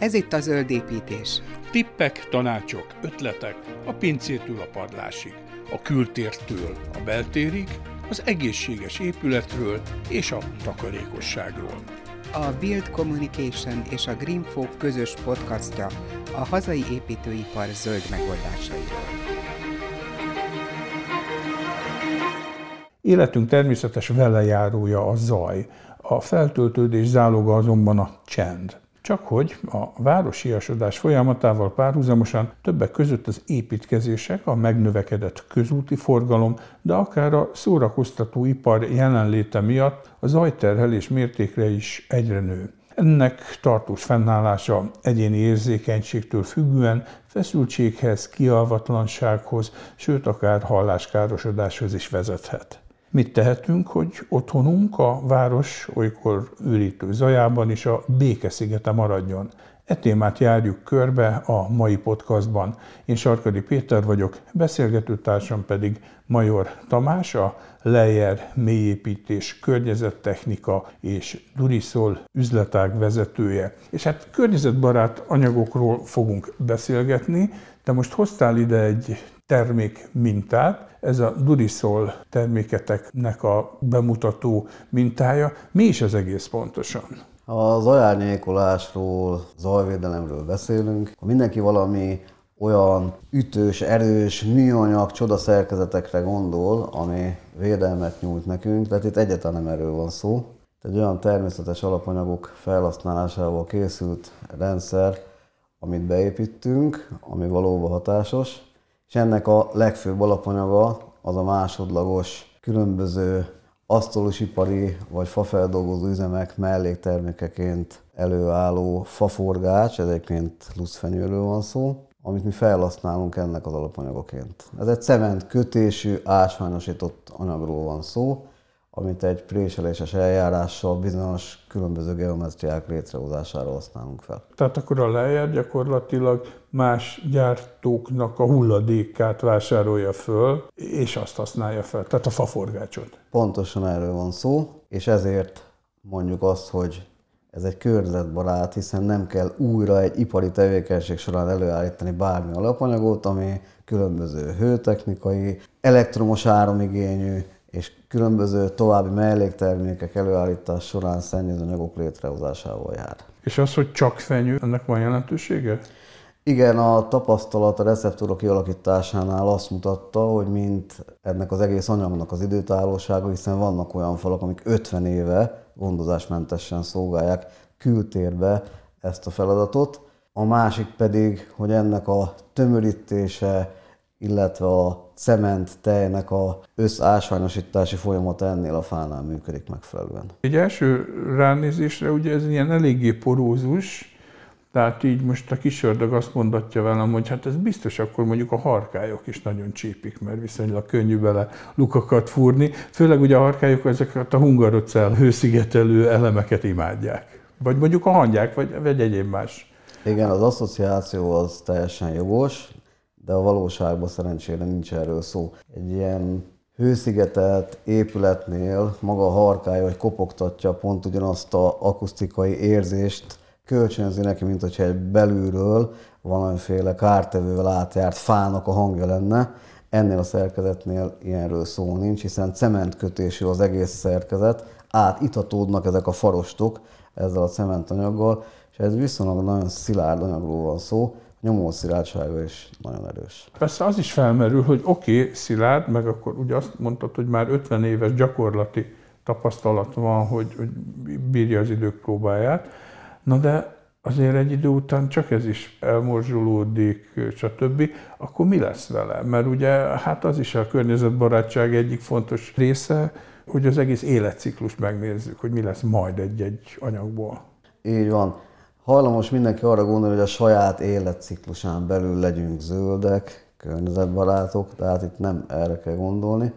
Ez itt a zöld építés. Tippek, tanácsok, ötletek a pincétől a padlásig, a kültértől a beltérig, az egészséges épületről és a takarékosságról. A Build Communication és a Greenfolk közös podcastja a hazai építőipar zöld megoldásairól. Életünk természetes velejárója a zaj, a feltöltődés záloga azonban a csend. Csak hogy a városiasodás folyamatával párhuzamosan többek között az építkezések, a megnövekedett közúti forgalom, de akár a szórakoztató ipar jelenléte miatt a zajterhelés mértékre is egyre nő. Ennek tartós fennállása egyéni érzékenységtől függően feszültséghez, kialvatlansághoz, sőt akár halláskárosodáshoz is vezethet. Mit tehetünk, hogy otthonunk a város olykor ürítő zajában is a békeszigete maradjon? E témát járjuk körbe a mai podcastban. Én Sarkadi Péter vagyok, beszélgetőtársam pedig Major Tamás, a Lejer mélyépítés környezettechnika és Durisol üzletág vezetője. És hát környezetbarát anyagokról fogunk beszélgetni, de most hoztál ide egy termék mintát, ez a Durisol terméketeknek a bemutató mintája. Mi is az egész pontosan? Ha zajárnyékolásról, zajvédelemről beszélünk, mindenki valami olyan ütős, erős, műanyag csodaszerkezetekre gondol, ami védelmet nyújt nekünk, tehát itt egyáltalán nem erről van szó. Egy olyan természetes alapanyagok felhasználásával készült rendszer, amit beépítünk, ami valóban hatásos, és ennek a legfőbb alapanyaga az a másodlagos különböző asztalosipari vagy fafeldolgozó üzemek melléktermékeként előálló faforgács, egyébként luszfenyőről van szó, amit mi felhasználunk ennek az alapanyagoként. Ez egy cement kötésű, ásványosított anyagról van szó, amit egy préseléses eljárással bizonyos különböző geometriák létrehozására használunk fel. Tehát akkor a lejjel gyakorlatilag más gyártóknak a hulladékát vásárolja föl, és azt használja fel, tehát a faforgácsot. Pontosan erről van szó, és ezért mondjuk azt, hogy ez egy környezetbarát, hiszen nem kell újra egy ipari tevékenység során előállítani bármi alapanyagot, ami különböző hőtechnikai, elektromos áramigényű, és különböző további melléktermékek előállítás során szennyezőanyagok létrehozásával jár. És az, hogy csak fenyő, ennek van jelentősége? Igen, a tapasztalat a receptúra kialakításánál azt mutatta, hogy mint ennek az egész anyagnak az időtállósága, hiszen vannak olyan falak, amik 50 éve gondozásmentesen szolgálják kültérbe ezt a feladatot. A másik pedig, hogy ennek a tömörítése, illetve a cement tejnek a összásványosítási folyamata ennél a fánál működik megfelelően. Egy első ránézésre ugye ez ilyen eléggé porózus, tehát így most a kisördög azt mondatja velem, hogy hát ez biztos akkor mondjuk a harkályok is nagyon csípik, mert viszonylag könnyű bele lukakat fúrni. Főleg ugye a harkályok ezeket a hungarocell hőszigetelő elemeket imádják. Vagy mondjuk a hangyák, vagy, vagy egyéb más. Igen, az asszociáció az teljesen jogos, de a valóságban szerencsére nincs erről szó. Egy ilyen hőszigetelt épületnél maga a harkája, vagy kopogtatja pont ugyanazt a akusztikai érzést kölcsönzi neki, mint hogyha egy belülről valamiféle kártevővel átjárt fának a hangja lenne. Ennél a szerkezetnél ilyenről szó nincs, hiszen cementkötésű az egész szerkezet, átitatódnak ezek a farostok ezzel a cementanyaggal, és ez viszonylag nagyon szilárd anyagról van szó, nyomószilárdsága is nagyon erős. Persze az is felmerül, hogy oké, okay, szilárd, meg akkor ugye azt mondtad, hogy már 50 éves gyakorlati tapasztalat van, hogy, hogy bírja az idők próbáját. Na de azért egy idő után csak ez is elmorzsolódik, stb., akkor mi lesz vele? Mert ugye hát az is a környezetbarátság egyik fontos része, hogy az egész életciklust megnézzük, hogy mi lesz majd egy-egy anyagból. Így van hajlamos mindenki arra gondolni, hogy a saját életciklusán belül legyünk zöldek, környezetbarátok, tehát itt nem erre kell gondolni.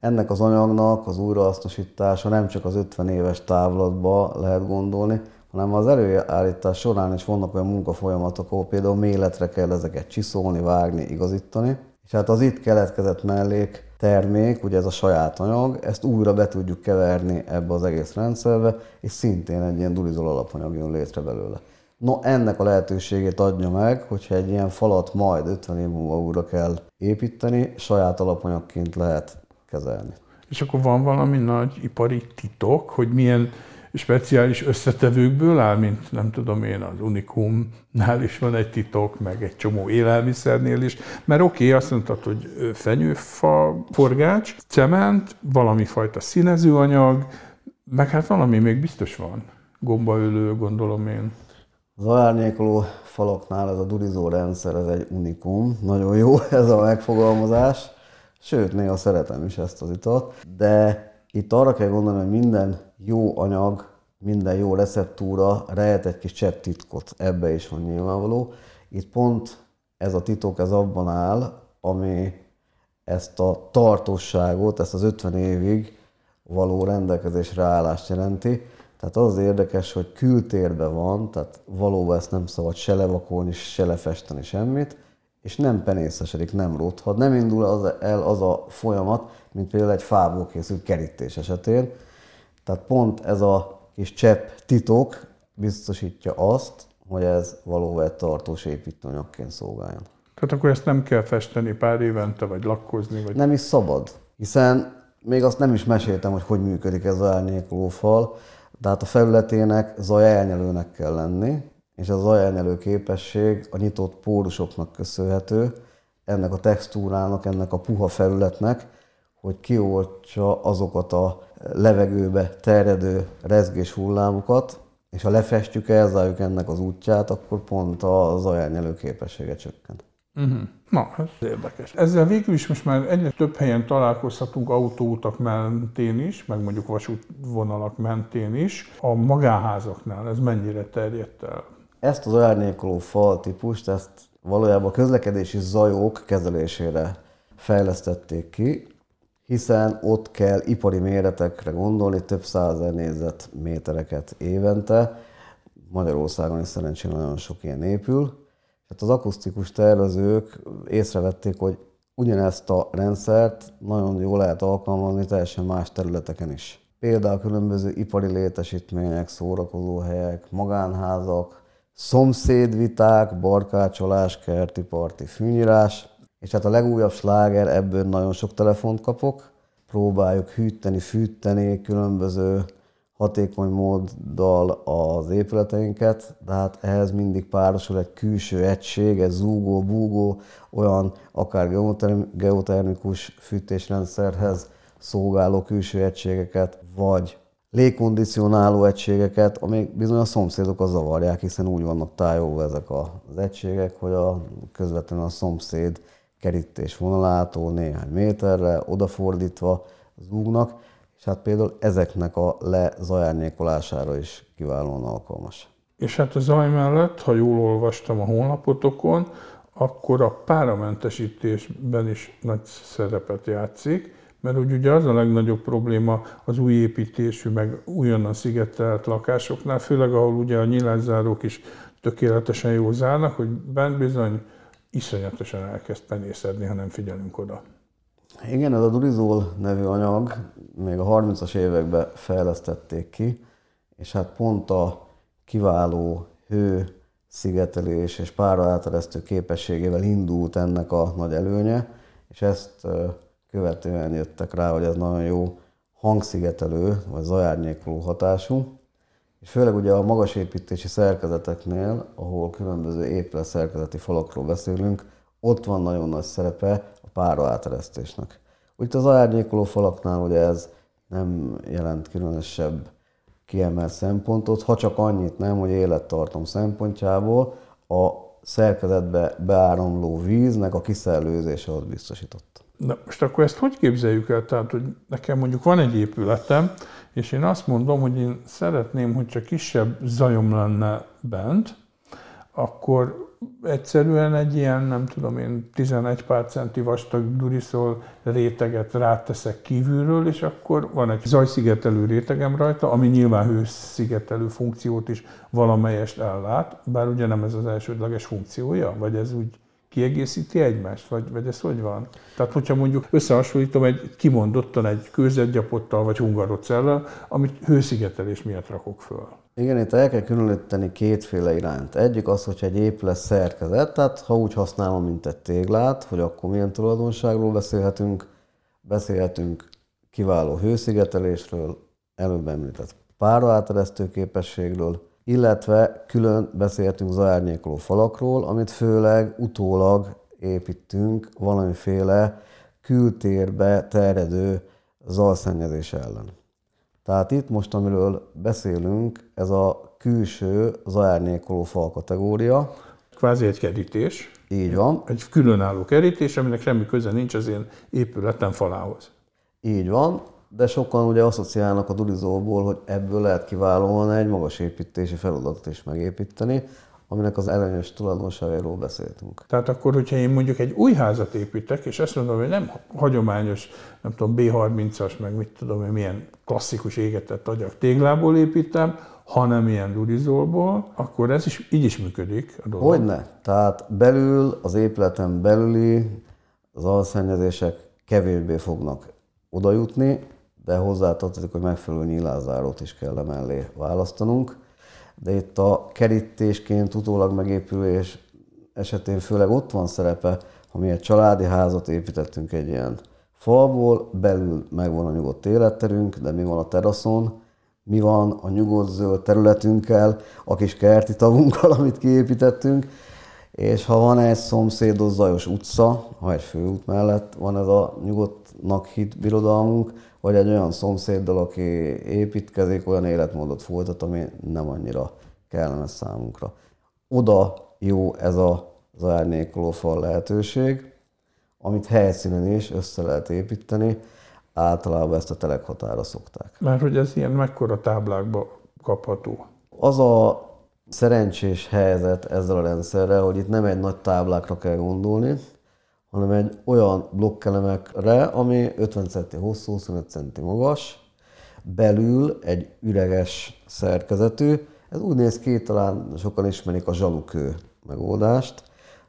Ennek az anyagnak az újrahasznosítása nem csak az 50 éves távlatba lehet gondolni, hanem az előállítás során is vannak olyan munkafolyamatok, ahol például méletre kell ezeket csiszolni, vágni, igazítani. És hát az itt keletkezett mellék termék, ugye ez a saját anyag, ezt újra be tudjuk keverni ebbe az egész rendszerbe, és szintén egy ilyen dulizol alapanyag jön létre belőle. No, ennek a lehetőségét adja meg, hogyha egy ilyen falat majd 50 év múlva újra kell építeni, saját alapanyagként lehet kezelni. És akkor van valami nagy ipari titok, hogy milyen speciális összetevőkből áll, mint nem tudom én, az Unikumnál is van egy titok, meg egy csomó élelmiszernél is. Mert oké, okay, azt mondtad, hogy fenyőfa, forgács, cement, valami fajta színezőanyag, meg hát valami még biztos van. Gombaölő, gondolom én. Az árnyékoló falaknál ez a durizó rendszer, ez egy unikum. Nagyon jó ez a megfogalmazás. Sőt, néha szeretem is ezt az itat. De itt arra kell gondolni, hogy minden jó anyag, minden jó receptúra rejt egy kis csepp titkot. Ebbe is van nyilvánvaló. Itt pont ez a titok, ez abban áll, ami ezt a tartóságot, ezt az 50 évig való rendelkezésre állást jelenti. Tehát az, érdekes, hogy kültérben van, tehát valóban ezt nem szabad se levakolni, se lefesteni semmit, és nem penészesedik, nem rothad, nem indul az, el az a folyamat, mint például egy fából készült kerítés esetén. Tehát pont ez a kis csepp titok biztosítja azt, hogy ez valóban egy tartós építőanyagként szolgáljon. Tehát akkor ezt nem kell festeni pár évente, vagy lakkozni? Vagy... Nem is szabad, hiszen még azt nem is meséltem, hogy hogy működik ez az árnyékoló fal, tehát a felületének zajelnyelőnek kell lenni, és a zajelnyelő képesség a nyitott pórusoknak köszönhető, ennek a textúrának, ennek a puha felületnek, hogy kioltsa azokat a levegőbe terjedő rezgés hullámokat, és ha lefestjük, elzárjuk ennek az útját, akkor pont a zajelnyelő képessége csökken. Uh-huh. Na, ez érdekes. Ezzel végül is most már egyre több helyen találkozhatunk autóutak mentén is, meg mondjuk vasútvonalak mentén is. A magánházaknál ez mennyire terjedt el? Ezt az árnyékoló fal típust, ezt valójában a közlekedési zajok kezelésére fejlesztették ki, hiszen ott kell ipari méretekre gondolni, több százer négyzetmétereket évente. Magyarországon is szerencsére nagyon sok ilyen épül. Tehát az akusztikus tervezők észrevették, hogy ugyanezt a rendszert nagyon jól lehet alkalmazni teljesen más területeken is. Például különböző ipari létesítmények, szórakozóhelyek, magánházak, szomszédviták, barkácsolás, kerti parti fűnyírás, és hát a legújabb sláger, ebből nagyon sok telefont kapok, próbáljuk hűteni, fűteni különböző hatékony móddal az épületeinket, de hát ehhez mindig párosul egy külső egység, egy zúgó, búgó, olyan akár geotermikus fűtésrendszerhez szolgáló külső egységeket, vagy légkondicionáló egységeket, amik bizony a szomszédokat zavarják, hiszen úgy vannak tájolva ezek az egységek, hogy a közvetlenül a szomszéd kerítés vonalától néhány méterre odafordítva zúgnak, és hát például ezeknek a lezajárnyékolására is kiválóan alkalmas. És hát a zaj mellett, ha jól olvastam a honlapotokon, akkor a páramentesítésben is nagy szerepet játszik, mert ugye az a legnagyobb probléma az új építésű, meg újonnan szigetelt lakásoknál, főleg ahol ugye a nyilászárók is tökéletesen jól zárnak, hogy bent bizony iszonyatosan elkezd penészedni, ha nem figyelünk oda. Igen, ez a Durizol nevű anyag még a 30-as években fejlesztették ki, és hát pont a kiváló hő szigetelés és pára áteresztő képességével indult ennek a nagy előnye, és ezt követően jöttek rá, hogy ez nagyon jó hangszigetelő, vagy zajárnyékoló hatású, és főleg ugye a magas építési szerkezeteknél, ahol különböző épület szerkezeti falakról beszélünk, ott van nagyon nagy szerepe a pára áteresztésnek. Úgy az árnyékoló falaknál ugye ez nem jelent különösebb kiemelt szempontot, ha csak annyit nem, hogy élettartom szempontjából a szerkezetbe beáramló víznek a kiszellőzése az biztosított. Na most akkor ezt hogy képzeljük el? Tehát, hogy nekem mondjuk van egy épületem, és én azt mondom, hogy én szeretném, hogy csak kisebb zajom lenne bent, akkor egyszerűen egy ilyen, nem tudom én, 11 pár centi vastag duriszol réteget ráteszek kívülről, és akkor van egy zajszigetelő rétegem rajta, ami nyilván hőszigetelő funkciót is valamelyest ellát, bár ugye nem ez az elsődleges funkciója, vagy ez úgy kiegészíti egymást, vagy, vagy ez hogy van? Tehát, hogyha mondjuk összehasonlítom egy kimondottan egy kőzetgyapottal vagy hungarocellel, amit hőszigetelés miatt rakok föl. Igen, itt el kell különíteni kétféle irányt. Egyik az, hogy egy épület szerkezet, tehát ha úgy használom, mint egy téglát, hogy akkor milyen tulajdonságról beszélhetünk, beszélhetünk kiváló hőszigetelésről, előbb említett páraáteresztő képességről, illetve külön beszéltünk zajárnyékoló falakról, amit főleg utólag építünk valamiféle kültérbe terjedő zajszennyezés ellen. Tehát itt most, amiről beszélünk, ez a külső zajárnyékoló fal kategória. Kvázi egy kerítés. Így van. Egy különálló kerítés, aminek semmi köze nincs az én épületem falához. Így van, de sokan ugye asszociálnak a dulizóból, hogy ebből lehet kiválóan egy magas építési feladatot is megépíteni, aminek az előnyös tulajdonságairól beszéltünk. Tehát akkor, hogyha én mondjuk egy új házat építek, és azt mondom, hogy nem hagyományos, nem tudom, B30-as, meg mit tudom hogy milyen klasszikus égetett agyak téglából építem, hanem ilyen durizolból, akkor ez is így is működik a dolog. Hogyne. Tehát belül, az épületen belüli az alszennyezések kevésbé fognak oda jutni, de hozzátartozik, hogy megfelelő nyílázárót is kell emellé választanunk. De itt a kerítésként utólag megépülés esetén főleg ott van szerepe, ha mi egy családi házat építettünk egy ilyen falból, belül megvan a nyugodt életterünk, de mi van a teraszon, mi van a nyugodt zöld területünkkel, a kis kerti tavunkkal, amit kiépítettünk, és ha van egy szomszédos zajos utca, ha egy főút mellett van ez a nyugodtnak hit birodalmunk, vagy egy olyan szomszéddal, aki építkezik, olyan életmódot folytat, ami nem annyira kellemes számunkra. Oda jó ez a zárnékoló fal lehetőség, amit helyszínen is össze lehet építeni, általában ezt a telekhatára szokták. Mert hogy ez ilyen mekkora táblákba kapható? Az a szerencsés helyzet ezzel a rendszerrel, hogy itt nem egy nagy táblákra kell gondolni, hanem egy olyan blokkelemekre, ami 50 cm hosszú, 25 cm magas, belül egy üreges szerkezetű. Ez úgy néz ki, talán sokan ismerik a zsalukő megoldást,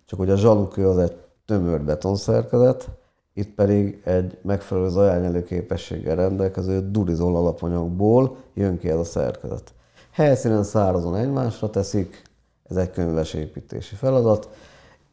csak hogy a zsalukő az egy tömör betonszerkezet, itt pedig egy megfelelő zajányelő képességgel rendelkező durizol alapanyagból jön ki ez a szerkezet. Helyszínen szárazon egymásra teszik, ez egy könyves építési feladat,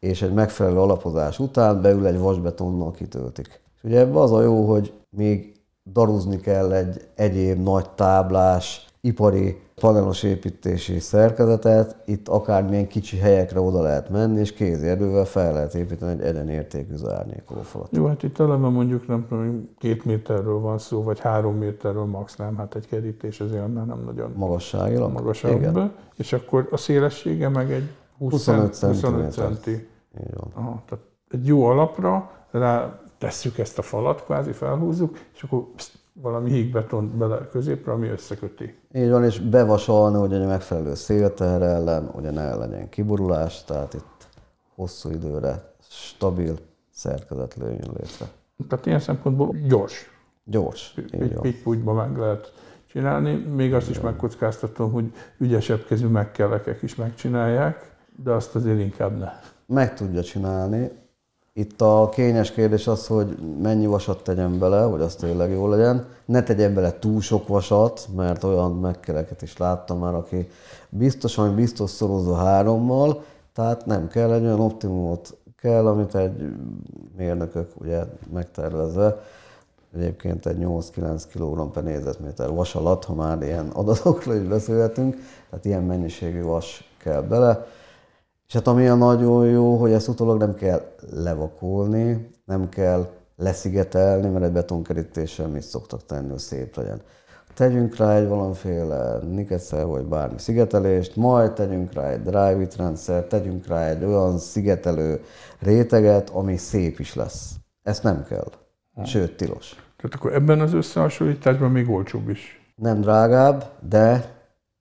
és egy megfelelő alapozás után beül egy vasbetonnal kitöltik. És ugye ebben az a jó, hogy még daruzni kell egy egyéb nagy táblás, ipari panelos építési szerkezetet, itt akármilyen kicsi helyekre oda lehet menni, és kézi erővel fel lehet építeni egy egyenértékű zárnyékoló falat. Jó, hát itt eleve mondjuk nem tudom, két méterről van szó, vagy három méterről max nem, hát egy kerítés azért annál nem nagyon magasságilag. Magasabb, Igen. és akkor a szélessége meg egy 20 25 cm. 25 centi. Aha, tehát egy jó alapra rá tesszük ezt a falat, kvázi felhúzzuk, és akkor psz, valami hígbeton bele középre, ami összeköti. Így van, és bevasalni, hogy egy megfelelő szélter ellen, hogy ne legyen kiborulás, tehát itt hosszú időre stabil szerkezet lőjön létre. Tehát ilyen szempontból gyors. Gyors. Pitty meg lehet csinálni. Még azt is megkockáztatom, hogy ügyesebb kezű megkelekek is megcsinálják, de azt azért inkább ne meg tudja csinálni. Itt a kényes kérdés az, hogy mennyi vasat tegyen bele, hogy az tényleg jó legyen. Ne tegyen bele túl sok vasat, mert olyan megkeleket is láttam már, aki biztosan, biztos szorozza hárommal, tehát nem kell egy olyan optimumot kell, amit egy mérnökök ugye megtervezve, egyébként egy 8-9 kg per négyzetméter vas alatt, ha már ilyen adatokról is beszélhetünk, tehát ilyen mennyiségű vas kell bele. És hát ami a nagyon jó, hogy ezt utólag nem kell levakolni, nem kell leszigetelni, mert egy betonkerítéssel mit szoktak tenni, hogy szép legyen. Tegyünk rá egy valamiféle niketszer, vagy bármi szigetelést, majd tegyünk rá egy dry rendszer, tegyünk rá egy olyan szigetelő réteget, ami szép is lesz. Ezt nem kell. Sőt, tilos. Tehát akkor ebben az összehasonlításban még olcsóbb is. Nem drágább, de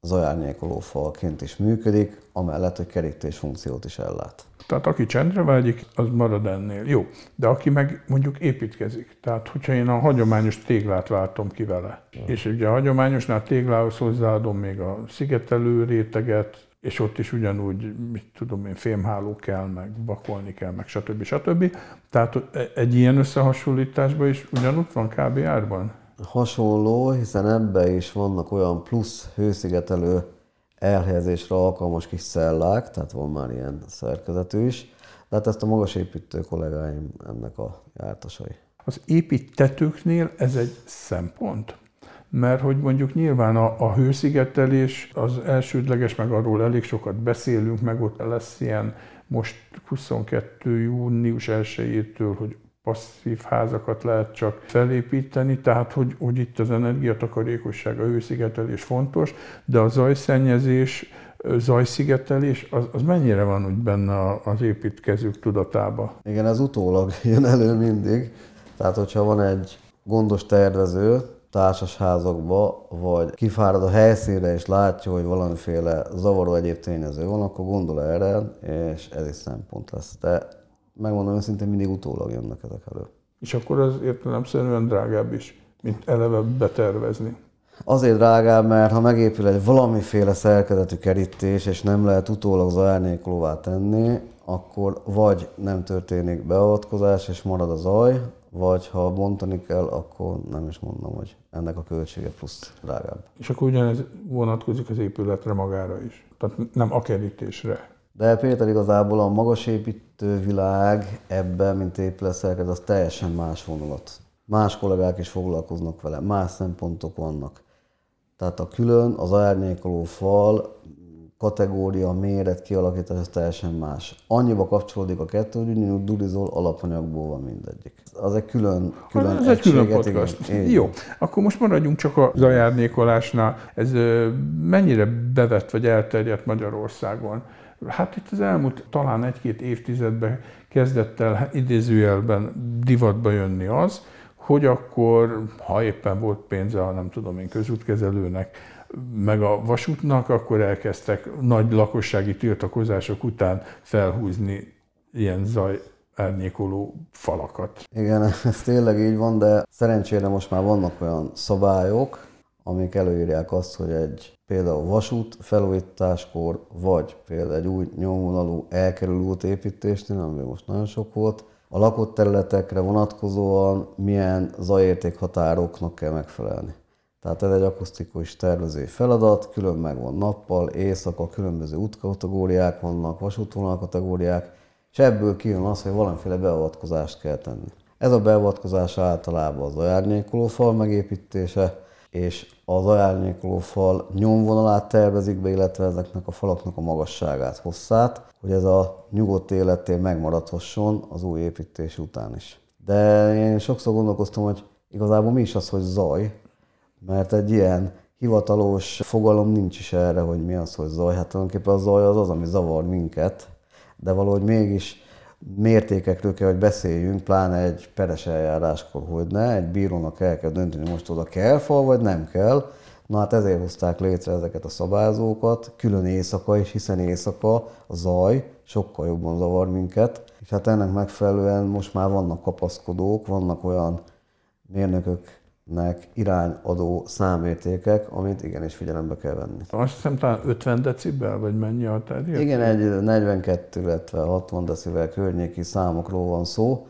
zajárnyékoló falként is működik, amellett, hogy kerítés funkciót is ellát. Tehát aki csendre vágyik, az marad ennél. Jó, de aki meg mondjuk építkezik, tehát hogyha én a hagyományos téglát váltom ki vele, ja. és ugye a hagyományosnál téglához hozzáadom még a szigetelő réteget, és ott is ugyanúgy, mit tudom én, fémháló kell, meg vakolni kell, meg stb. stb. Tehát egy ilyen összehasonlításban is ugyanúgy van kb. árban? Hasonló, hiszen ebbe is vannak olyan plusz hőszigetelő elhelyezésre alkalmas kis cellák, tehát van már ilyen szerkezetű is. De hát ezt a magas építő kollégáim ennek a jártasai. Az építetőknél ez egy szempont? Mert hogy mondjuk nyilván a, a hőszigetelés az elsődleges, meg arról elég sokat beszélünk, meg ott lesz ilyen most 22. június 1-től, hogy passzív házakat lehet csak felépíteni, tehát hogy, hogy itt az energiatakarékosság, a hőszigetelés fontos, de a zajszennyezés, zajszigetelés, az, az mennyire van úgy benne az építkezők tudatába? Igen, ez utólag jön elő mindig. Tehát, hogyha van egy gondos tervező, társasházakba, vagy kifárad a helyszínre és látja, hogy valamiféle zavaró egyéb tényező van, akkor gondol erre, és ez is szempont lesz. De megmondom őszintén, mindig utólag jönnek ezek elő. És akkor az értelemszerűen drágább is, mint eleve betervezni. Azért drágább, mert ha megépül egy valamiféle szerkezetű kerítés, és nem lehet utólag zajárnékolóvá tenni, akkor vagy nem történik beavatkozás, és marad a zaj, vagy ha bontani kell, akkor nem is mondom, hogy ennek a költsége plusz drágább. És akkor ugyanez vonatkozik az épületre magára is, tehát nem a kerítésre. De Péter igazából a magas világ ebben, mint épületszerkezet, az teljesen más vonulat. Más kollégák is foglalkoznak vele, más szempontok vannak. Tehát a külön, az árnyékoló fal kategória, méret, kialakítás, ez teljesen más. Annyiba kapcsolódik a kettő, hogy ugyanúgy dulizol, alapanyagból van mindegyik. Az egy külön, külön Ez egy külön podcast. Igen. Jó, akkor most maradjunk csak a zajárnékolásnál. Ez mennyire bevett vagy elterjedt Magyarországon? Hát itt az elmúlt talán egy-két évtizedben kezdett el idézőjelben divatba jönni az, hogy akkor, ha éppen volt pénze, nem tudom én, közútkezelőnek, meg a vasútnak, akkor elkezdtek nagy lakossági tiltakozások után felhúzni ilyen zaj árnyékoló falakat. Igen, ez tényleg így van, de szerencsére most már vannak olyan szabályok, amik előírják azt, hogy egy például vasút felújításkor, vagy például egy új nyomvonalú elkerülő útépítésnél, ami most nagyon sok volt, a lakott területekre vonatkozóan milyen zajértékhatároknak kell megfelelni. Tehát ez egy akusztikus tervező feladat, külön meg van nappal, éjszaka, különböző útkategóriák vannak, vasútvonal kategóriák, és ebből kijön az, hogy valamiféle beavatkozást kell tenni. Ez a beavatkozás általában az ajárnyékoló fal megépítése, és az ajárnyékoló fal nyomvonalát tervezik be, illetve ezeknek a falaknak a magasságát, hosszát, hogy ez a nyugodt életén megmaradhasson az új építés után is. De én sokszor gondolkoztam, hogy igazából mi is az, hogy zaj, mert egy ilyen hivatalos fogalom nincs is erre, hogy mi az, hogy zaj. Hát tulajdonképpen a zaj az az, ami zavar minket, de valahogy mégis mértékekről kell, hogy beszéljünk, pláne egy peres eljáráskor, hogy ne, egy bírónak el kell dönteni, most oda kell fal, vagy nem kell. Na hát ezért hozták létre ezeket a szabályzókat, külön éjszaka is, hiszen éjszaka a zaj sokkal jobban zavar minket, és hát ennek megfelelően most már vannak kapaszkodók, vannak olyan mérnökök, nek irányadó számértékek, amit igenis figyelembe kell venni. Azt hiszem talán 50 decibel, vagy mennyi a terjed? Igen, egy 42, illetve 60 decibel környéki számokról van szó,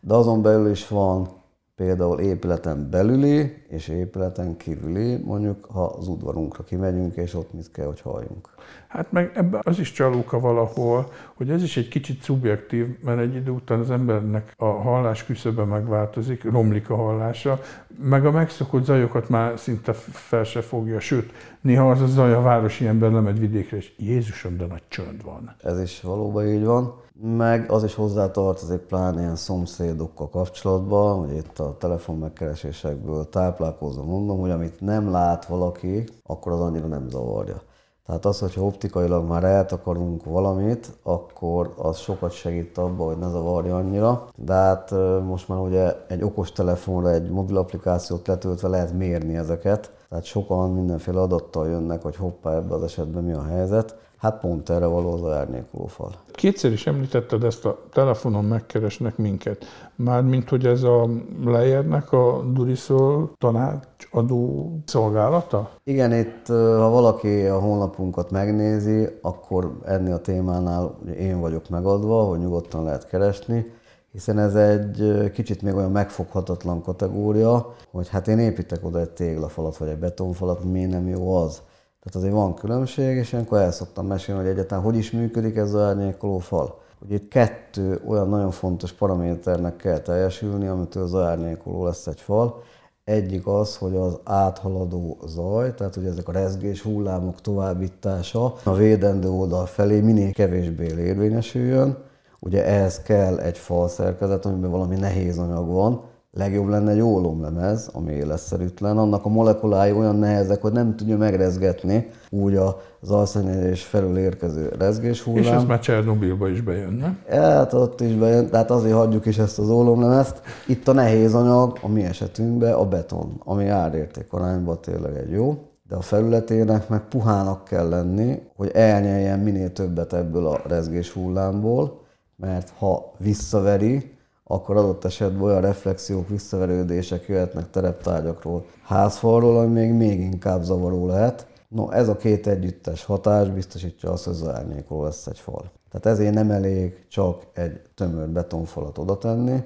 de azon belül is van például épületen belüli és épületen kívüli, mondjuk ha az udvarunkra kimegyünk, és ott mit kell, hogy halljunk. Hát meg ebben az is csalóka valahol, hogy ez is egy kicsit szubjektív, mert egy idő után az embernek a hallás küszöbe megváltozik, romlik a hallása, meg a megszokott zajokat már szinte fel se fogja, sőt, néha az a zaj a városi ember lemegy vidékre, és Jézusom, de nagy csönd van. Ez is valóban így van. Meg az is hozzátartozik pláne ilyen szomszédokkal kapcsolatban, hogy itt a telefon megkeresésekből táplálkozom, mondom, hogy amit nem lát valaki, akkor az annyira nem zavarja. Tehát az, hogyha optikailag már eltakarunk valamit, akkor az sokat segít abban, hogy ne zavarja annyira. De hát most már ugye egy okos telefonra, egy mobil applikációt letöltve lehet mérni ezeket. Tehát sokan mindenféle adattal jönnek, hogy hoppá, ebben az esetben mi a helyzet. Hát pont erre való az árnyékoló fal. Kétszer is említetted ezt a telefonon megkeresnek minket. Mármint, hogy ez a lejérnek a Durisol tanácsadó szolgálata? Igen, itt ha valaki a honlapunkat megnézi, akkor ennél a témánál én vagyok megadva, hogy nyugodtan lehet keresni hiszen ez egy kicsit még olyan megfoghatatlan kategória, hogy hát én építek oda egy téglafalat vagy egy betonfalat, miért nem jó az. Tehát azért van különbség, és ilyenkor el szoktam mesélni, hogy egyáltalán hogy is működik ez az árnyékoló fal. Ugye itt kettő olyan nagyon fontos paraméternek kell teljesülni, amitől az árnyékoló lesz egy fal. Egyik az, hogy az áthaladó zaj, tehát hogy ezek a rezgés hullámok továbbítása a védendő oldal felé minél kevésbé érvényesüljön. Ugye ehhez kell egy fal szerkezet, amiben valami nehéz anyag van, legjobb lenne egy ólomlemez, ami életszerűtlen, annak a molekulái olyan nehezek, hogy nem tudja megrezgetni úgy az alszennyezés felül érkező rezgés hullám. És ez már Csernobilba is bejönne. Hát ott is bejön, tehát azért hagyjuk is ezt az ólomlemezt. Itt a nehéz anyag, a mi esetünkben a beton, ami árérték arányban tényleg egy jó, de a felületének meg puhának kell lenni, hogy elnyeljen minél többet ebből a rezgés hullámból, mert ha visszaveri, akkor adott esetben olyan reflexiók, visszaverődések jöhetnek tereptárgyakról, házfalról, ami még, még inkább zavaró lehet. No, ez a két együttes hatás biztosítja azt, hogy az árnyékról lesz egy fal. Tehát ezért nem elég csak egy tömör betonfalat oda tenni,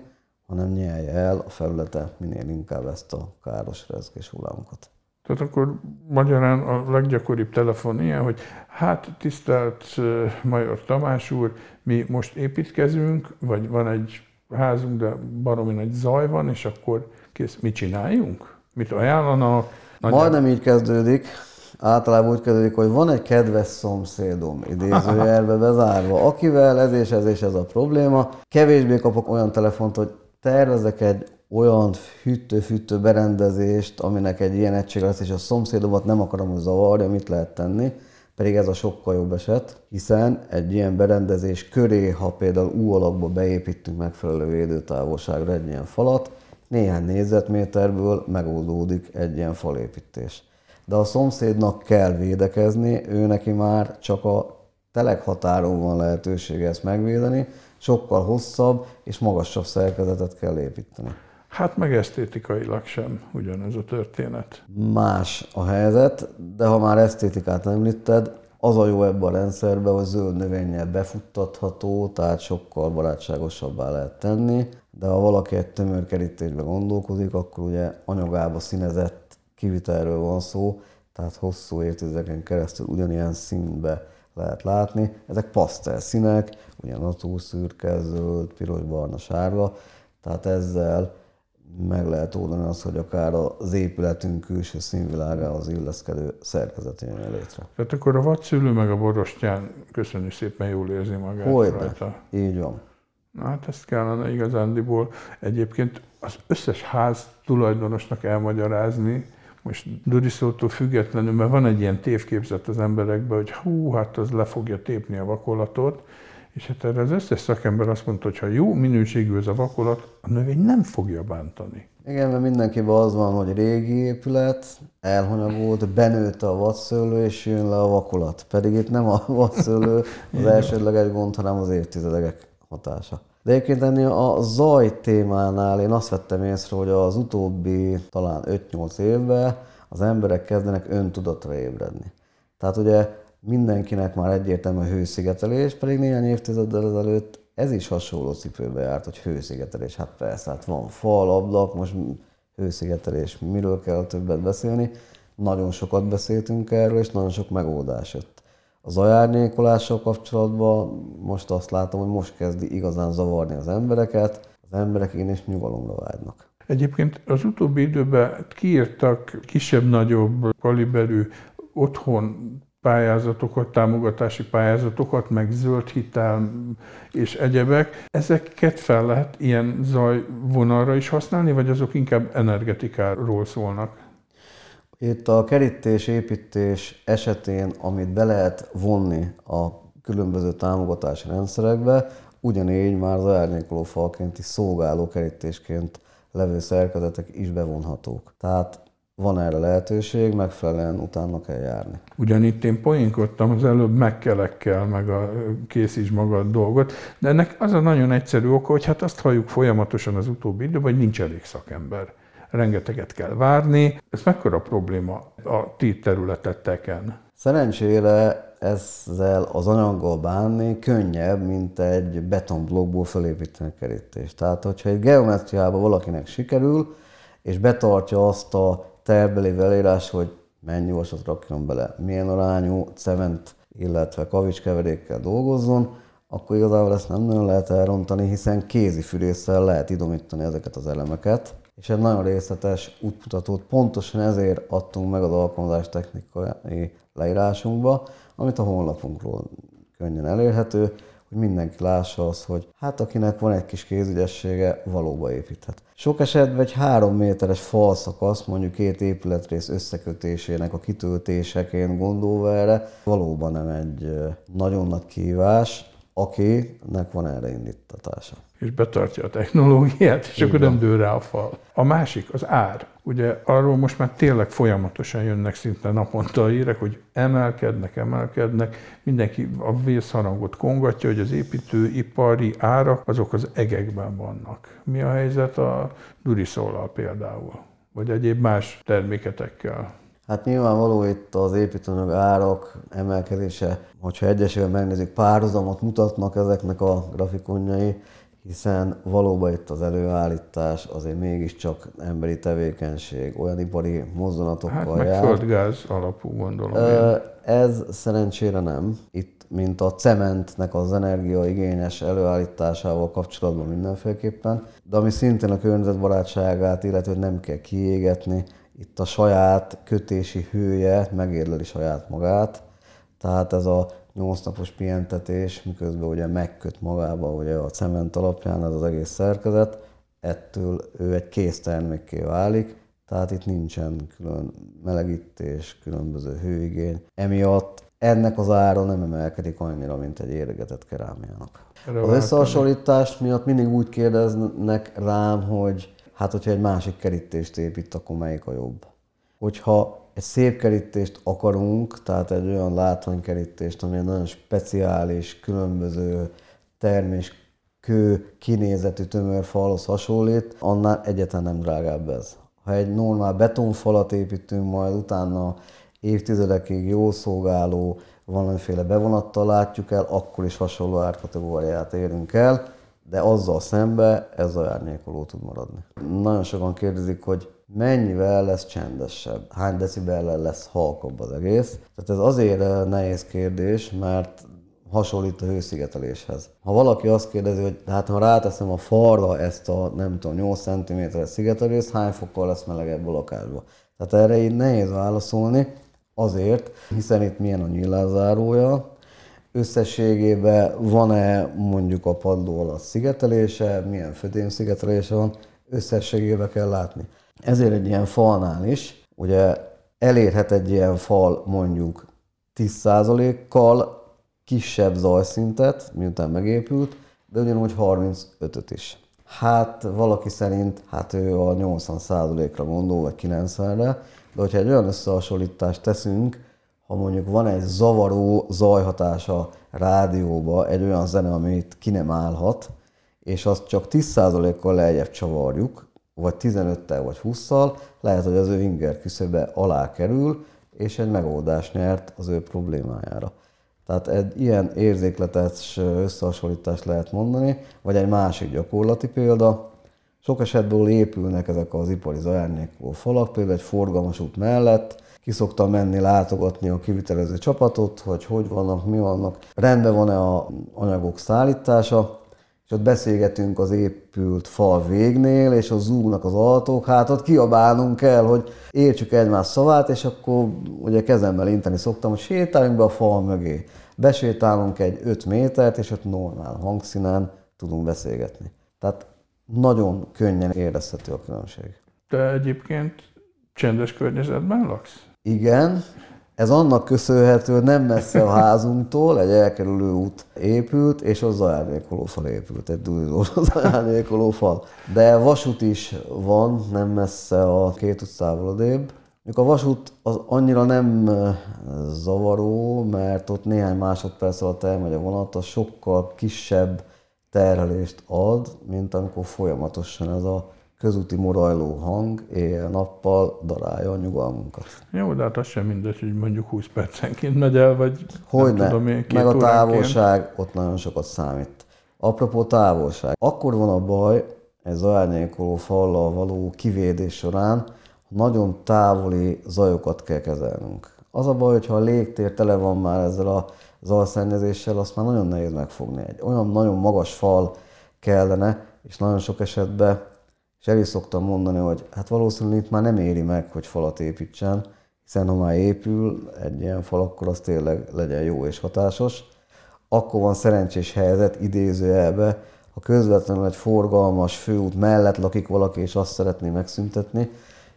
hanem nyelje el a felülete minél inkább ezt a káros rezgés hullámokat. Tehát akkor magyarán a leggyakoribb telefon ilyen, hogy hát tisztelt Major Tamás úr, mi most építkezünk, vagy van egy házunk, de baromi nagy zaj van, és akkor kész, mit csináljunk? Mit ajánlanak? Nagy Majdnem így kezdődik. Általában úgy kezdődik, hogy van egy kedves szomszédom, idézőjelbe bezárva, akivel ez és ez és ez a probléma. Kevésbé kapok olyan telefont, hogy tervezek egy olyan hűtő-fűtő berendezést, aminek egy ilyen egység lesz, és a szomszédomat nem akarom, hogy zavarja, mit lehet tenni pedig ez a sokkal jobb eset, hiszen egy ilyen berendezés köré, ha például U alakba beépítünk megfelelő védőtávolságra egy ilyen falat, néhány négyzetméterből megoldódik egy ilyen falépítés. De a szomszédnak kell védekezni, ő neki már csak a teleghatáron van lehetősége ezt megvédeni, sokkal hosszabb és magasabb szerkezetet kell építeni. Hát meg esztétikailag sem ugyanez a történet. Más a helyzet, de ha már esztétikát említed, az a jó ebben a rendszerben, hogy zöld növényel befuttatható, tehát sokkal barátságosabbá lehet tenni, de ha valaki egy tömörkerítésbe gondolkozik, akkor ugye anyagába színezett kivitelről van szó, tehát hosszú évtizedeken keresztül ugyanilyen színbe lehet látni. Ezek pasztel színek, ugye natúrszürke, zöld, piros, barna, sárga, tehát ezzel meg lehet oldani azt, hogy akár az épületünk külső színvilágához illeszkedő szerkezet jön létre. Tehát akkor a vadszülő meg a borostyán köszönjük szépen jól érzi magát Hogyne. rajta. Így van. Na hát ezt kellene igazándiból egyébként az összes ház tulajdonosnak elmagyarázni, most Duriszótól függetlenül, mert van egy ilyen tévképzet az emberekben, hogy hú, hát az le fogja tépni a vakolatot, és hát erre az összes szakember azt mondta, hogy ha jó minőségű ez a vakolat, a növény nem fogja bántani. Igen, mert mindenkiben az van, hogy régi épület, elhanyagolt, benőtt a vadszőlő, és jön le a vakolat. Pedig itt nem a vadszőlő az elsődleges gond, hanem az évtizedek hatása. De egyébként ennél a zaj témánál én azt vettem észre, hogy az utóbbi talán 5-8 évben az emberek kezdenek öntudatra ébredni. Tehát ugye mindenkinek már egyértelmű a hőszigetelés, pedig néhány évtizeddel ezelőtt ez is hasonló cipőbe járt, hogy hőszigetelés. Hát persze, hát van fal, ablak, most hőszigetelés, miről kell többet beszélni. Nagyon sokat beszéltünk erről, és nagyon sok megoldás jött. Az zajárnyékolással kapcsolatban most azt látom, hogy most kezdi igazán zavarni az embereket, az emberek is nyugalomra vágynak. Egyébként az utóbbi időben kiírtak kisebb-nagyobb kaliberű otthon pályázatokat, támogatási pályázatokat, meg zöld hitel és egyebek. Ezeket fel lehet ilyen zajvonalra is használni, vagy azok inkább energetikáról szólnak? Itt a kerítés, építés esetén, amit be lehet vonni a különböző támogatási rendszerekbe, ugyanígy már az árnyékoló falként is szolgáló kerítésként levő szerkezetek is bevonhatók. Tehát van erre lehetőség, megfelelően utána kell járni. Ugyanitt én poénkodtam az előbb megkelekkel, meg a készíts maga a dolgot, de ennek az a nagyon egyszerű oka, hogy hát azt halljuk folyamatosan az utóbbi időben, hogy nincs elég szakember. Rengeteget kell várni. Ez mekkora probléma a ti területeteken? Szerencsére ezzel az anyaggal bánni könnyebb, mint egy betonblokkból felépíteni kerítést. Tehát, hogyha egy geometriában valakinek sikerül, és betartja azt a tervbeli elírás, hogy mennyi vasat rakjon bele, milyen arányú cement, illetve kavicskeverékkel dolgozzon, akkor igazából ezt nem nagyon lehet elrontani, hiszen kézi fűrésszel lehet idomítani ezeket az elemeket, és egy nagyon részletes útmutatót pontosan ezért adtunk meg az alkalmazás technikai leírásunkba, amit a honlapunkról könnyen elérhető, hogy mindenki lássa azt, hogy hát akinek van egy kis kézügyessége, valóban építhet. Sok esetben egy három méteres falszakasz, mondjuk két épületrész összekötésének a kitöltéseként gondolva erre, valóban nem egy nagyon nagy kívás, akinek van erre indítatása. És betartja a technológiát, és Így akkor nem dől rá a fal. A másik, az ár. Ugye arról most már tényleg folyamatosan jönnek szinte naponta a hírek, hogy emelkednek, emelkednek, mindenki a vészharangot kongatja, hogy az építőipari árak azok az egekben vannak. Mi a helyzet a Duriszóllal például? Vagy egyéb más terméketekkel? Hát nyilvánvaló itt az építőanyag árak emelkedése, hogyha egyesével megnézzük, párhuzamot mutatnak ezeknek a grafikonjai, hiszen valóban itt az előállítás azért mégiscsak emberi tevékenység, olyan ipari mozdulatokkal hát meg jár. földgáz alapú gondolom. Ö, ez szerencsére nem. Itt, mint a cementnek az energiaigényes előállításával kapcsolatban mindenféleképpen, de ami szintén a környezetbarátságát, illetve nem kell kiégetni, itt a saját kötési hője megérleli saját magát, tehát ez a 8 napos pihentetés, miközben ugye megköt magába ugye a cement alapján ez az egész szerkezet, ettől ő egy kész termékké válik, tehát itt nincsen külön melegítés, különböző hőigény. Emiatt ennek az ára nem emelkedik annyira, mint egy éregetett kerámiának. Az összehasonlítást miatt mindig úgy kérdeznek rám, hogy hát hogyha egy másik kerítést épít, akkor melyik a jobb? Hogyha egy szép kerítést akarunk, tehát egy olyan látványkerítést, ami nagyon speciális, különböző termés, kő, kinézetű tömörfalhoz hasonlít, annál egyetlen nem drágább ez. Ha egy normál betonfalat építünk, majd utána évtizedekig jó szolgáló, valamiféle bevonattal látjuk el, akkor is hasonló árkategóriát érünk el de azzal szembe ez a árnyékoló tud maradni. Nagyon sokan kérdezik, hogy mennyivel lesz csendesebb, hány decibellel lesz halkabb az egész. Tehát ez azért eh, nehéz kérdés, mert hasonlít a hőszigeteléshez. Ha valaki azt kérdezi, hogy hát ha ráteszem a falra ezt a nem tudom 8 cm-es szigetelést, hány fokkal lesz melegebb a lakásba? Tehát erre így nehéz válaszolni, azért, hiszen itt milyen a nyílászárója, összességében van-e mondjuk a padló alatt szigetelése, milyen födém szigetelése van, összességében kell látni. Ezért egy ilyen falnál is, ugye elérhet egy ilyen fal mondjuk 10%-kal kisebb zajszintet, miután megépült, de ugyanúgy 35-öt is. Hát valaki szerint, hát ő a 80%-ra gondol, vagy 90-re, de hogyha egy olyan összehasonlítást teszünk, ha mondjuk van egy zavaró zajhatása rádióba, egy olyan zene, amit ki nem állhat, és azt csak 10%-kal lejjebb csavarjuk, vagy 15-tel, vagy 20-szal, lehet, hogy az ő inger küszöbe alá kerül, és egy megoldást nyert az ő problémájára. Tehát egy ilyen érzékletes összehasonlítást lehet mondani, vagy egy másik gyakorlati példa. Sok esetből épülnek ezek az ipari zajárnyékoló falak, például egy forgalmas út mellett, ki szoktam menni látogatni a kivitelező csapatot, hogy hogy vannak, mi vannak, rendben van-e a anyagok szállítása, és ott beszélgetünk az épült fal végnél, és ott zúgnak az autók, hát ott kiabálnunk kell, hogy értsük egymás szavát, és akkor ugye kezemmel inteni szoktam, hogy sétáljunk be a fal mögé. Besétálunk egy 5 métert, és ott normál hangszínen tudunk beszélgetni. Tehát nagyon könnyen érezhető a különbség. Te egyébként csendes környezetben laksz? Igen, ez annak köszönhető, hogy nem messze a házunktól egy elkerülő út épült, és az zajárnyékoló fal épült, egy dúlizós zajárnyékoló fal. De vasút is van, nem messze a két utcával odébb. A vasút az annyira nem zavaró, mert ott néhány másodperc alatt elmegy a vonat, az sokkal kisebb terhelést ad, mint amikor folyamatosan ez a közúti morajló hang éjjel-nappal darálja a nyugalmunkat. Jó, de hát az sem mindegy, hogy mondjuk 20 percenként megy el, vagy hogy nem tudom én, Meg a távolság ott nagyon sokat számít. Apropó távolság. Akkor van a baj egy zajárnyékoló fallal való kivédés során, nagyon távoli zajokat kell kezelnünk. Az a baj, hogyha a légtér tele van már ezzel a zajszennyezéssel, azt már nagyon nehéz megfogni. Egy olyan nagyon magas fal kellene, és nagyon sok esetben, és el is szoktam mondani, hogy hát valószínűleg itt már nem éri meg, hogy falat építsen, hiszen ha már épül egy ilyen fal, akkor az tényleg legyen jó és hatásos. Akkor van szerencsés helyzet, idézőjelbe, ha közvetlenül egy forgalmas főút mellett lakik valaki, és azt szeretné megszüntetni,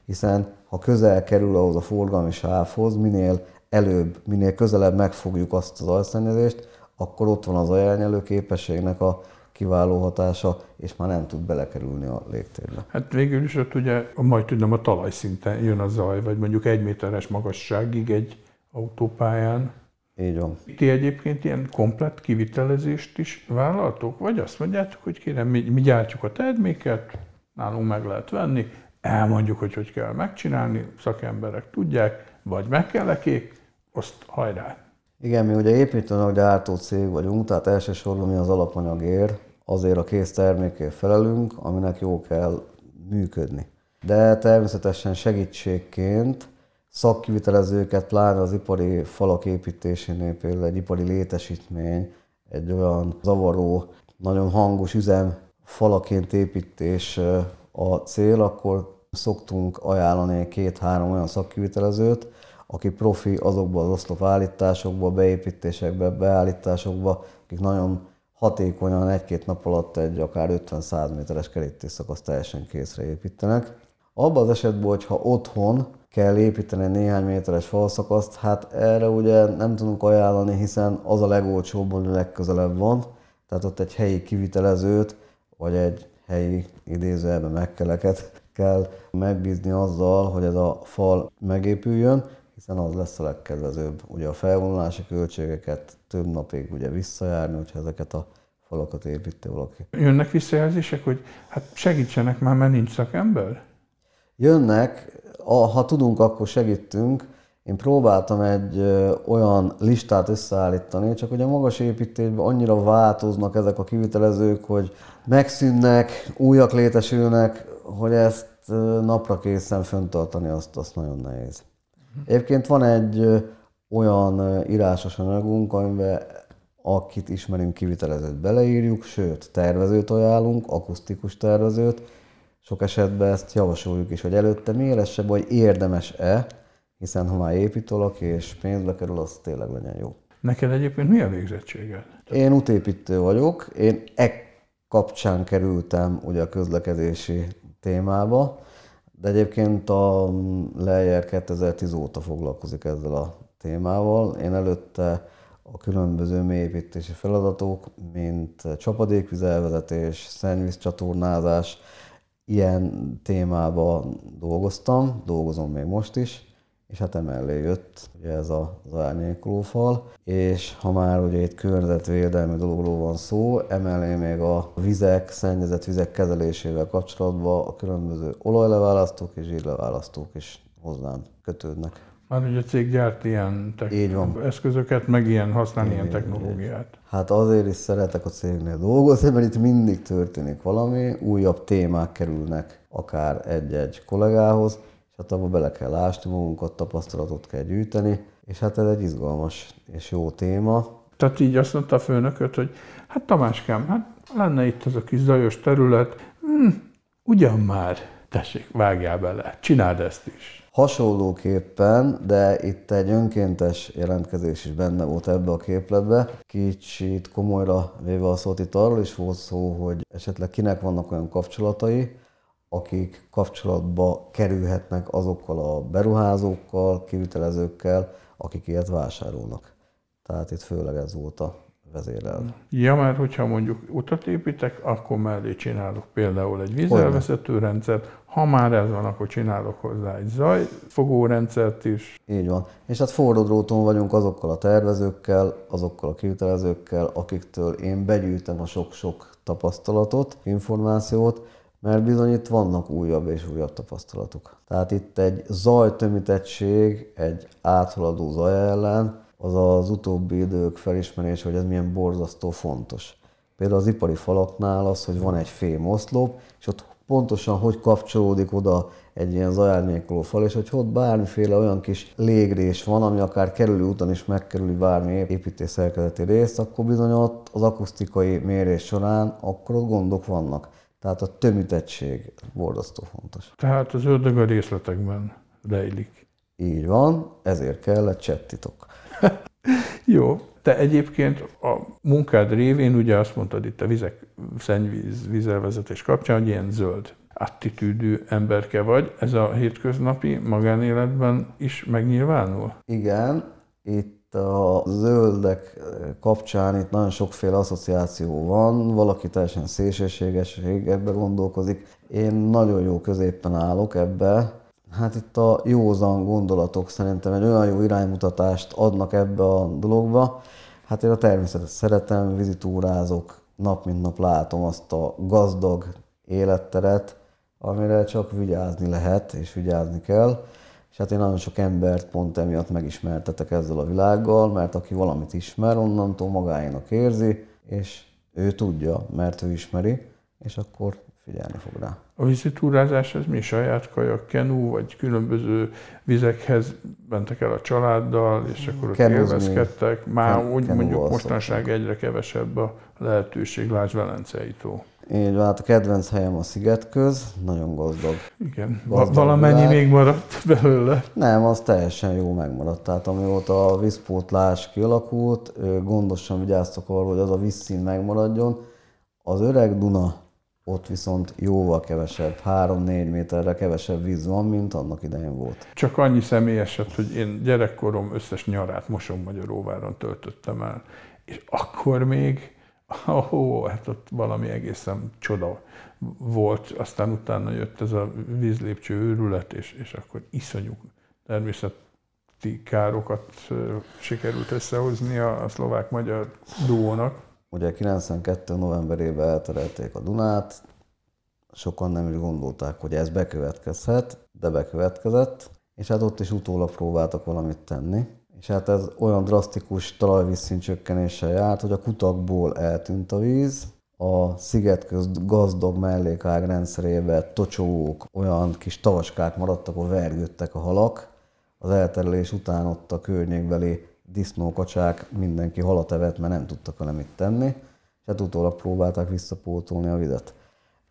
hiszen ha közel kerül ahhoz a forgalmi sávhoz, minél előbb, minél közelebb megfogjuk azt az ajszennyezést, akkor ott van az ajánló képességnek a kiváló hatása, és már nem tud belekerülni a légtérbe. Hát végül is ott ugye, majd tudom, a talajszinten jön a zaj, vagy mondjuk egy méteres magasságig egy autópályán. Így van. Ti egyébként ilyen komplett kivitelezést is vállaltok? Vagy azt mondjátok, hogy kérem, mi, mi gyártjuk a terméket, nálunk meg lehet venni, elmondjuk, hogy hogy kell megcsinálni, szakemberek tudják, vagy meg kell lekék, azt hajrá. Igen, mi ugye építőanyag gyártó cég vagyunk, tehát elsősorban mi az alapanyagért, azért a kész termékért felelünk, aminek jó kell működni. De természetesen segítségként szakkivitelezőket, pláne az ipari falak építésénél például egy ipari létesítmény, egy olyan zavaró, nagyon hangos üzem falaként építés a cél, akkor szoktunk ajánlani két-három olyan szakkivitelezőt, aki profi azokban az oszlop állításokba, beépítésekbe, beállításokba, akik nagyon hatékonyan egy-két nap alatt egy akár 50-100 méteres kerítésszakaszt teljesen készre építenek. Abban az esetben, hogyha otthon kell építeni néhány méteres falszakaszt, hát erre ugye nem tudunk ajánlani, hiszen az a legolcsóbb, ami legközelebb van, tehát ott egy helyi kivitelezőt, vagy egy helyi idézőjelben megkeleket kell megbízni azzal, hogy ez a fal megépüljön, hiszen az lesz a legkedvezőbb. Ugye a felvonulási költségeket több napig ugye visszajárni, hogyha ezeket a falakat építi valaki. Jönnek visszajelzések, hogy hát segítsenek már, mert nincs szakember? Jönnek, ha tudunk, akkor segítünk. Én próbáltam egy olyan listát összeállítani, csak hogy a magas építésben annyira változnak ezek a kivitelezők, hogy megszűnnek, újak létesülnek, hogy ezt napra készen föntartani, azt, azt nagyon nehéz. Egyébként van egy olyan írásos anyagunk, amiben akit ismerünk kivitelezőt beleírjuk, sőt, tervezőt ajánlunk, akusztikus tervezőt. Sok esetben ezt javasoljuk is, hogy előtte méresse, vagy érdemes-e, hiszen ha már épít valaki és pénzbe kerül, az tényleg legyen jó. Neked egyébként mi a végzettséged? Én útépítő vagyok, én e kapcsán kerültem ugye a közlekedési témába, de egyébként a Lejer 2010 óta foglalkozik ezzel a témával. Én előtte a különböző mélyépítési feladatok, mint csapadékvizelvezetés, szennyvízcsatornázás, ilyen témában dolgoztam, dolgozom még most is, és hát emellé jött ugye ez az árnyékolófal, és ha már ugye itt környezetvédelmi dologról van szó, emellé még a vizek, szennyezett vizek kezelésével kapcsolatban a különböző olajleválasztók és zsírleválasztók is hozzám kötődnek. Már ugye a cég gyárt ilyen Így van. eszközöket, meg ilyen használni ilyen technológiát. Hát azért is szeretek a cégnél dolgozni, mert itt mindig történik valami, újabb témák kerülnek akár egy-egy kollégához, hát abba bele kell ásni magunkat, tapasztalatot kell gyűjteni, és hát ez egy izgalmas és jó téma. Tehát így azt mondta a főnököt, hogy hát Tamáskám, hát lenne itt az a kis zajos terület, hm, ugyan már, tessék, vágjál bele, csináld ezt is. Hasonlóképpen, de itt egy önkéntes jelentkezés is benne volt ebbe a képletbe. Kicsit komolyra véve a szót itt arról is volt szó, hogy esetleg kinek vannak olyan kapcsolatai, akik kapcsolatba kerülhetnek azokkal a beruházókkal, kivitelezőkkel, akik ilyet vásárolnak. Tehát itt főleg ez volt a vezérel. Ja, mert hogyha mondjuk utat építek, akkor mellé csinálok például egy vízelvezető rendszert, ha már ez van, akkor csinálok hozzá egy zajfogó rendszert is. Így van. És hát forródróton vagyunk azokkal a tervezőkkel, azokkal a kivitelezőkkel, akiktől én begyűjtem a sok-sok tapasztalatot, információt, mert bizony itt vannak újabb és újabb tapasztalatok. Tehát itt egy zajtömítettség, egy áthaladó zaj ellen, az az utóbbi idők felismerés, hogy ez milyen borzasztó fontos. Például az ipari falaknál az, hogy van egy fém oszlop, és ott pontosan hogy kapcsolódik oda egy ilyen zajárnyékoló fal, és hogy ott bármiféle olyan kis légrés van, ami akár kerülő úton is megkerüli bármi építés szerkezeti részt, akkor bizony ott az akusztikai mérés során akkor ott gondok vannak. Tehát a tömítettség borzasztó fontos. Tehát az ördög a részletekben rejlik. Így van, ezért kell egy csettitok. Jó, te egyébként a munkád révén ugye azt mondtad itt a vizek, szennyvíz, vízelvezetés kapcsán, hogy ilyen zöld attitűdű emberke vagy. Ez a hétköznapi magánéletben is megnyilvánul? Igen, itt a zöldek kapcsán itt nagyon sokféle asszociáció van, valaki teljesen szélsőségességekbe gondolkozik. Én nagyon jó középen állok ebbe, Hát itt a józan gondolatok szerintem egy olyan jó iránymutatást adnak ebbe a dologba. Hát én a természetet szeretem, vizitúrázok, nap mint nap látom azt a gazdag életteret, amire csak vigyázni lehet, és vigyázni kell. Hát én nagyon sok embert pont emiatt megismertetek ezzel a világgal, mert aki valamit ismer, onnantól magáénak érzi, és ő tudja, mert ő ismeri, és akkor figyelni fog rá. A vízitúrázás ez mi? Saját kajak, kenú, vagy különböző vizekhez mentek el a családdal, és akkor ott Kenúzni. élvezkedtek. Már Ken, úgy mondjuk mostanság egyre kevesebb a lehetőség, lásd Velencei tó. Így van, hát a kedvenc helyem a Szigetköz, nagyon gazdag. Igen, gazdag valamennyi világ. még maradt belőle? Nem, az teljesen jó megmaradt. Tehát amióta a vízpótlás kialakult, gondosan vigyáztok arra, hogy az a vízszín megmaradjon. Az öreg Duna ott viszont jóval kevesebb, 3-4 méterre kevesebb víz van, mint annak idején volt. Csak annyi személyeset, hogy én gyerekkorom összes nyarát Moson Magyaróváron töltöttem el, és akkor még, ó, hát ott valami egészen csoda volt, aztán utána jött ez a vízlépcső őrület, és, és akkor iszonyú természeti károkat sikerült összehozni a, a szlovák-magyar duónak. Ugye 92. novemberében elterelték a Dunát, sokan nem is gondolták, hogy ez bekövetkezhet, de bekövetkezett, és hát ott is utólag próbáltak valamit tenni. És hát ez olyan drasztikus talajvízszint csökkenéssel járt, hogy a kutakból eltűnt a víz, a sziget közt gazdag mellékág rendszerébe tocsók, olyan kis tavaskák maradtak, ahol vergődtek a halak. Az elterelés után ott a környékbeli disznókacsák, mindenki halat evett, mert nem tudtak vele mit tenni, és hát utólag próbálták visszapótolni a vizet.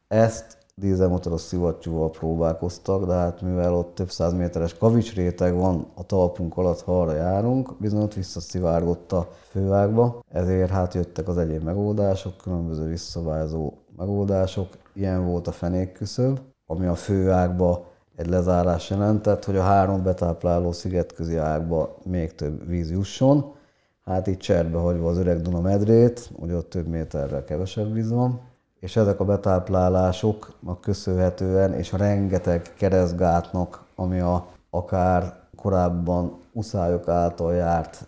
Ezt dízelmotoros szivattyúval próbálkoztak, de hát mivel ott több száz méteres kavicsréteg van a talpunk alatt, ha arra járunk, bizony ott visszaszivárgott a főágba, ezért hát jöttek az egyéb megoldások, különböző visszavázó megoldások. Ilyen volt a fenék küszöb, ami a főágba egy lezárás jelentett, hogy a három betápláló szigetközi ágba még több víz jusson. Hát itt cserbe hagyva az öreg Duna medrét, ugye ott több méterrel kevesebb víz van, és ezek a betáplálásoknak köszönhetően, és a rengeteg keresztgátnak, ami a akár korábban uszályok által járt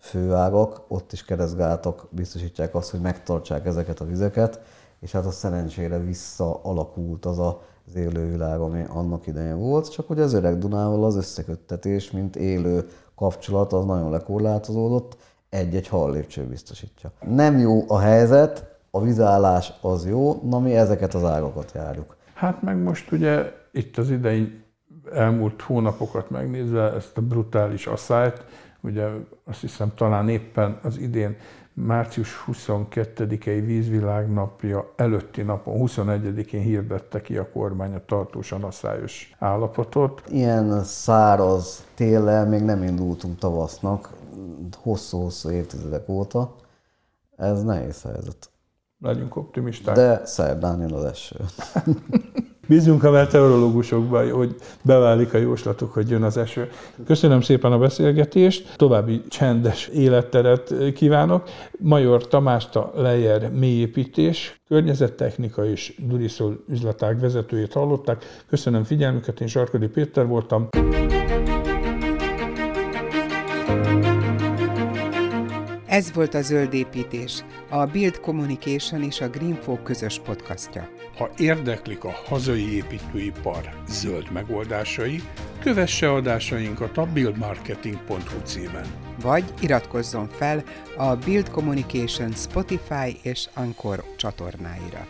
főágak, ott is keresztgátok biztosítják azt, hogy megtartsák ezeket a vizeket, és hát a szerencsére visszaalakult az a az élővilág, ami annak idején volt, csak hogy az öreg Dunával az összeköttetés, mint élő kapcsolat, az nagyon lekorlátozódott, egy-egy hallépcső biztosítja. Nem jó a helyzet, a vizállás az jó, na mi ezeket az ágakat járjuk. Hát meg most ugye itt az idei elmúlt hónapokat megnézve ezt a brutális asszályt, ugye azt hiszem talán éppen az idén március 22-i vízvilágnapja előtti napon, 21-én hirdette ki a kormány a tartósan asszályos állapotot. Ilyen száraz téllel még nem indultunk tavasznak, hosszú-hosszú évtizedek óta. Ez nehéz helyzet. Legyünk optimisták. De szerdán jön az eső. Bízunk a meteorológusokban, hogy beválik a jóslatok, hogy jön az eső. Köszönöm szépen a beszélgetést, további csendes életteret kívánok. Major Tamást a Lejer mélyépítés, környezettechnika és Duriszol üzletág vezetőjét hallották. Köszönöm figyelmüket, én Sarkadi Péter voltam. Ez volt a Zöld Építés, a Build Communication és a Greenfo közös podcastja. Ha érdeklik a hazai építőipar zöld megoldásai, kövesse adásainkat a buildmarketing.hu címen. Vagy iratkozzon fel a Build Communication Spotify és Anchor csatornáira.